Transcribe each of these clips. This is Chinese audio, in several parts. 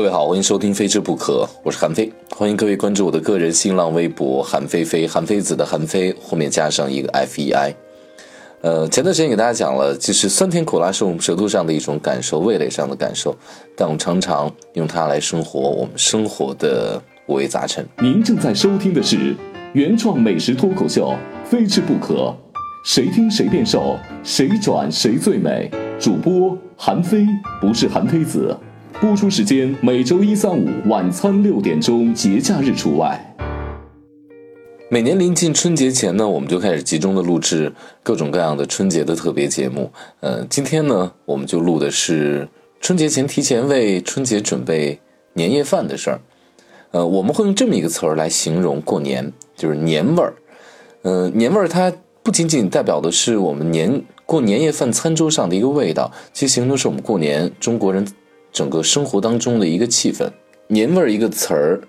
各位好，欢迎收听《非吃不可》，我是韩非，欢迎各位关注我的个人新浪微博“韩非非”，韩非子的韩非后面加上一个 F E I。呃，前段时间给大家讲了，其实酸甜苦辣是我们舌头上的一种感受，味蕾上的感受，但我们常常用它来生活我们生活的五味杂陈。您正在收听的是原创美食脱口秀《非吃不可》，谁听谁变瘦，谁转谁最美。主播韩非，不是韩非子。播出时间每周一、三、五晚餐六点钟，节假日除外。每年临近春节前呢，我们就开始集中的录制各种各样的春节的特别节目。呃，今天呢，我们就录的是春节前提前为春节准备年夜饭的事儿。呃，我们会用这么一个词儿来形容过年，就是年味儿。呃，年味儿它不仅仅代表的是我们年过年夜饭餐桌上的一个味道，其实形容的是我们过年中国人。整个生活当中的一个气氛，年味儿一个词儿，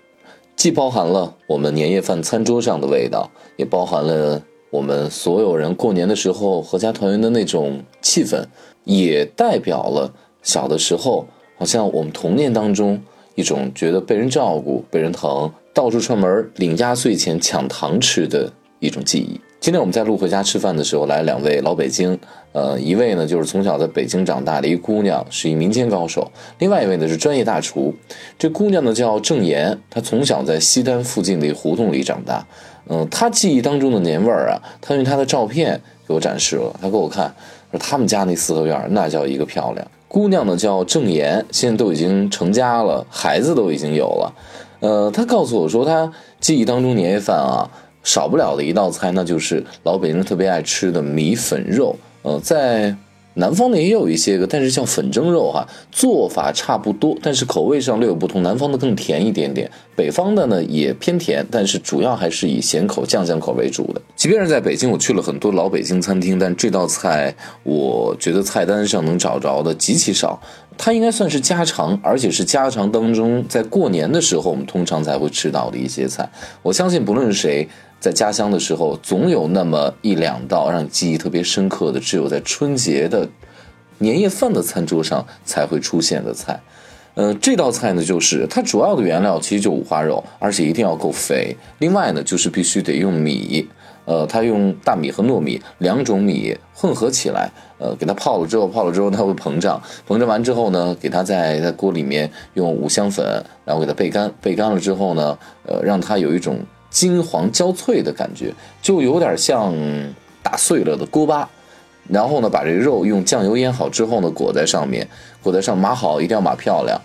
既包含了我们年夜饭餐桌上的味道，也包含了我们所有人过年的时候合家团圆的那种气氛，也代表了小的时候，好像我们童年当中一种觉得被人照顾、被人疼，到处串门领压岁钱、抢糖吃的一种记忆。今天我们在录回家吃饭的时候，来两位老北京，呃，一位呢就是从小在北京长大的一姑娘，是一民间高手；另外一位呢是专业大厨。这姑娘呢叫郑岩，她从小在西单附近的一胡同里长大。嗯，她记忆当中的年味儿啊，她用她的照片给我展示了。她给我看，说他们家那四合院那叫一个漂亮。姑娘呢叫郑岩，现在都已经成家了，孩子都已经有了。呃，她告诉我说，她记忆当中年夜饭啊。少不了的一道菜，那就是老北京特别爱吃的米粉肉。呃，在南方呢也有一些个，但是叫粉蒸肉哈，做法差不多，但是口味上略有不同。南方的更甜一点点，北方的呢也偏甜，但是主要还是以咸口、酱香口为主的。即便是在北京，我去了很多老北京餐厅，但这道菜我觉得菜单上能找着的极其少。它应该算是家常，而且是家常当中在过年的时候我们通常才会吃到的一些菜。我相信不论谁。在家乡的时候，总有那么一两道让你记忆特别深刻的，只有在春节的年夜饭的餐桌上才会出现的菜。呃，这道菜呢，就是它主要的原料其实就五花肉，而且一定要够肥。另外呢，就是必须得用米，呃，它用大米和糯米两种米混合起来，呃，给它泡了之后，泡了之后它会膨胀，膨胀完之后呢，给它在在锅里面用五香粉，然后给它焙干，焙干了之后呢，呃，让它有一种。金黄焦脆的感觉，就有点像打碎了的锅巴。然后呢，把这肉用酱油腌好之后呢，裹在上面，裹在上码好，一定要码漂亮。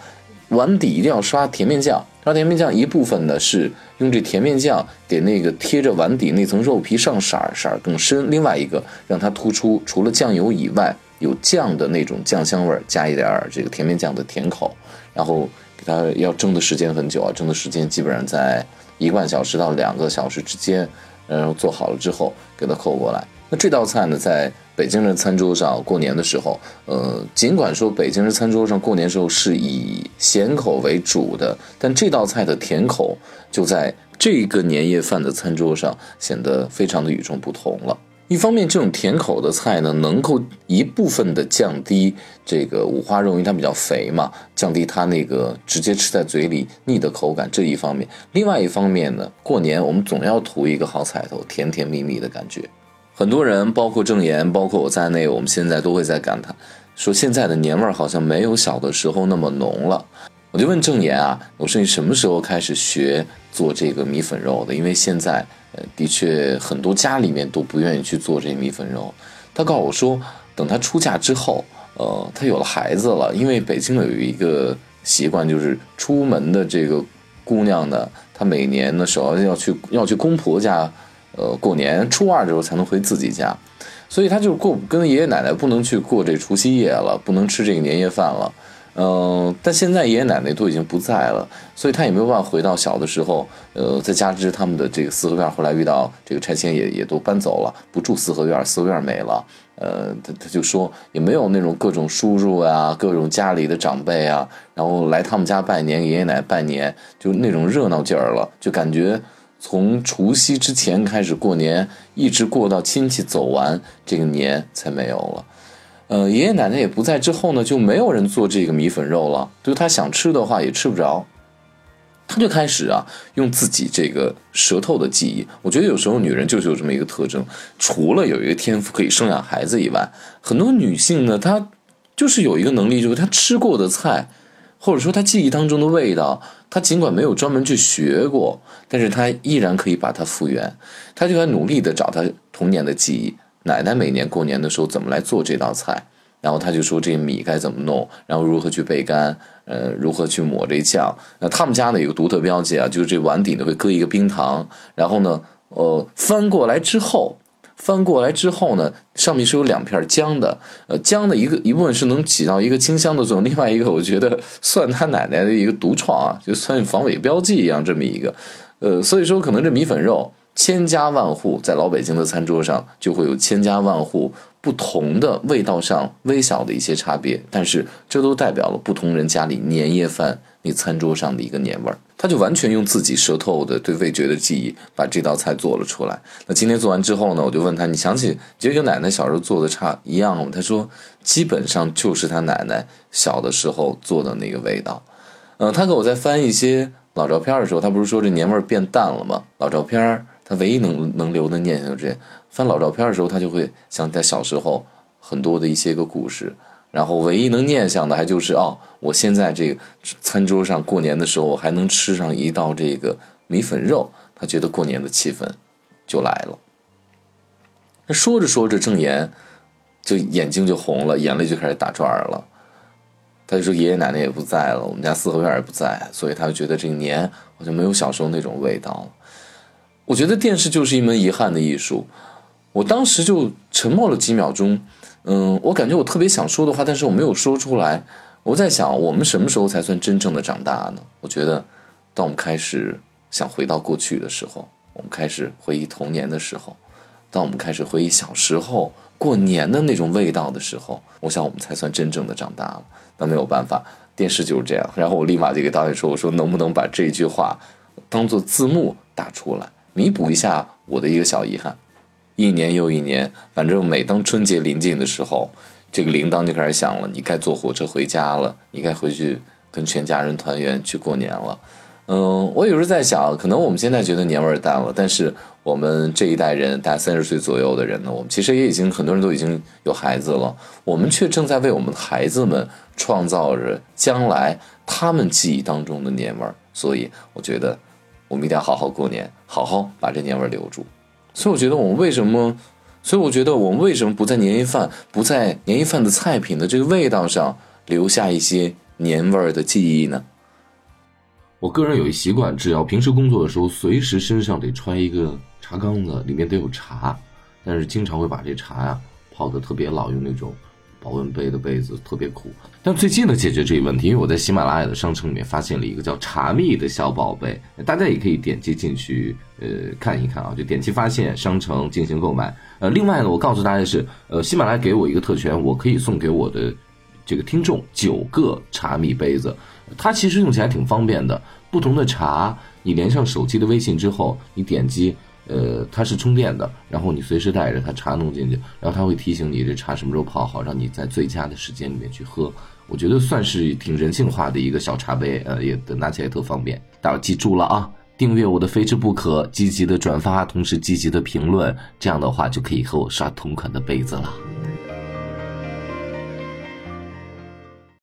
碗底一定要刷甜面酱，刷甜面酱一部分呢是用这甜面酱给那个贴着碗底那层肉皮上色儿，色儿更深。另外一个让它突出，除了酱油以外，有酱的那种酱香味儿，加一点儿这个甜面酱的甜口。然后给它要蒸的时间很久啊，蒸的时间基本上在。一个半小时到两个小时之间，然后做好了之后给它扣过来。那这道菜呢，在北京人餐桌上过年的时候，呃，尽管说北京人餐桌上过年时候是以咸口为主的，但这道菜的甜口就在这个年夜饭的餐桌上显得非常的与众不同了。一方面，这种甜口的菜呢，能够一部分的降低这个五花肉，因为它比较肥嘛，降低它那个直接吃在嘴里腻的口感。这一方面，另外一方面呢，过年我们总要图一个好彩头，甜甜蜜蜜的感觉。很多人，包括郑岩，包括我在内，我们现在都会在感叹，说现在的年味儿好像没有小的时候那么浓了。我就问郑岩啊，我说你什么时候开始学做这个米粉肉的？因为现在呃。的确，很多家里面都不愿意去做这米粉肉。他告诉我说，等他出嫁之后，呃，他有了孩子了。因为北京有一个习惯，就是出门的这个姑娘呢，她每年呢首要要去要去公婆家，呃，过年初二的时候才能回自己家，所以他就过跟爷爷奶奶不能去过这除夕夜了，不能吃这个年夜饭了。嗯，但现在爷爷奶奶都已经不在了，所以他也没有办法回到小的时候。呃，再加之他们的这个四合院后来遇到这个拆迁，也也都搬走了，不住四合院，四合院没了。呃，他他就说也没有那种各种叔叔啊，各种家里的长辈啊，然后来他们家拜年，爷爷奶奶拜年，就那种热闹劲儿了，就感觉从除夕之前开始过年，一直过到亲戚走完，这个年才没有了。呃，爷爷奶奶也不在之后呢，就没有人做这个米粉肉了。就他想吃的话也吃不着，他就开始啊，用自己这个舌头的记忆。我觉得有时候女人就是有这么一个特征，除了有一个天赋可以生养孩子以外，很多女性呢，她就是有一个能力，就是她吃过的菜，或者说她记忆当中的味道，她尽管没有专门去学过，但是她依然可以把它复原。她就在努力的找她童年的记忆。奶奶每年过年的时候怎么来做这道菜？然后他就说这米该怎么弄，然后如何去焙干，呃，如何去抹这酱。那他们家呢有个独特标记啊，就是这碗底呢会搁一个冰糖，然后呢，呃，翻过来之后，翻过来之后呢，上面是有两片姜的，呃，姜的一个一部分是能起到一个清香的作用，另外一个我觉得算他奶奶的一个独创啊，就算防伪标记一样这么一个，呃，所以说可能这米粉肉。千家万户在老北京的餐桌上，就会有千家万户不同的味道上微小的一些差别，但是这都代表了不同人家里年夜饭你餐桌上的一个年味儿。他就完全用自己舌头的对味觉的记忆把这道菜做了出来。那今天做完之后呢，我就问他：“你想起就跟奶奶小时候做的差一样吗？”他说：“基本上就是他奶奶小的时候做的那个味道。”嗯，他给我在翻一些老照片的时候，他不是说这年味儿变淡了吗？老照片。他唯一能能留的念想就是，翻老照片的时候，他就会想起他小时候很多的一些个故事。然后唯一能念想的还就是哦，我现在这个餐桌上过年的时候，我还能吃上一道这个米粉肉，他觉得过年的气氛就来了。那说着说着，郑言就眼睛就红了，眼泪就开始打转了。他就说爷爷奶奶也不在了，我们家四合院也不在，所以他就觉得这个年好像没有小时候那种味道了。我觉得电视就是一门遗憾的艺术，我当时就沉默了几秒钟，嗯，我感觉我特别想说的话，但是我没有说出来。我在想，我们什么时候才算真正的长大呢？我觉得，当我们开始想回到过去的时候，我们开始回忆童年的时候，当我们开始回忆小时候过年的那种味道的时候，我想我们才算真正的长大了。那没有办法，电视就是这样。然后我立马就给导演说：“我说能不能把这句话当做字幕打出来？”弥补一下我的一个小遗憾，一年又一年，反正每当春节临近的时候，这个铃铛就开始响了，你该坐火车回家了，你该回去跟全家人团圆去过年了。嗯，我有时候在想，可能我们现在觉得年味淡了，但是我们这一代人，大概三十岁左右的人呢，我们其实也已经很多人都已经有孩子了，我们却正在为我们的孩子们创造着将来他们记忆当中的年味儿，所以我觉得。我们一定要好好过年，好好把这年味留住。所以我觉得我们为什么？所以我觉得我们为什么不在年夜饭，不在年夜饭的菜品的这个味道上留下一些年味儿的记忆呢？我个人有一习惯，只要平时工作的时候，随时身上得揣一个茶缸子，里面得有茶，但是经常会把这茶呀泡的特别老，用那种。保温杯的杯子特别苦，但最近呢解决这一问题，因为我在喜马拉雅的商城里面发现了一个叫茶蜜的小宝贝，大家也可以点击进去呃看一看啊，就点击发现商城进行购买。呃，另外呢，我告诉大家是，呃，喜马拉雅给我一个特权，我可以送给我的这个听众九个茶蜜杯子，它其实用起来挺方便的，不同的茶，你连上手机的微信之后，你点击。呃，它是充电的，然后你随时带着它茶弄进去，然后它会提醒你这茶什么时候泡好，让你在最佳的时间里面去喝。我觉得算是挺人性化的一个小茶杯，呃，也拿起来特方便。大家记住了啊，订阅我的非吃不可，积极的转发，同时积极的评论，这样的话就可以和我刷同款的杯子了。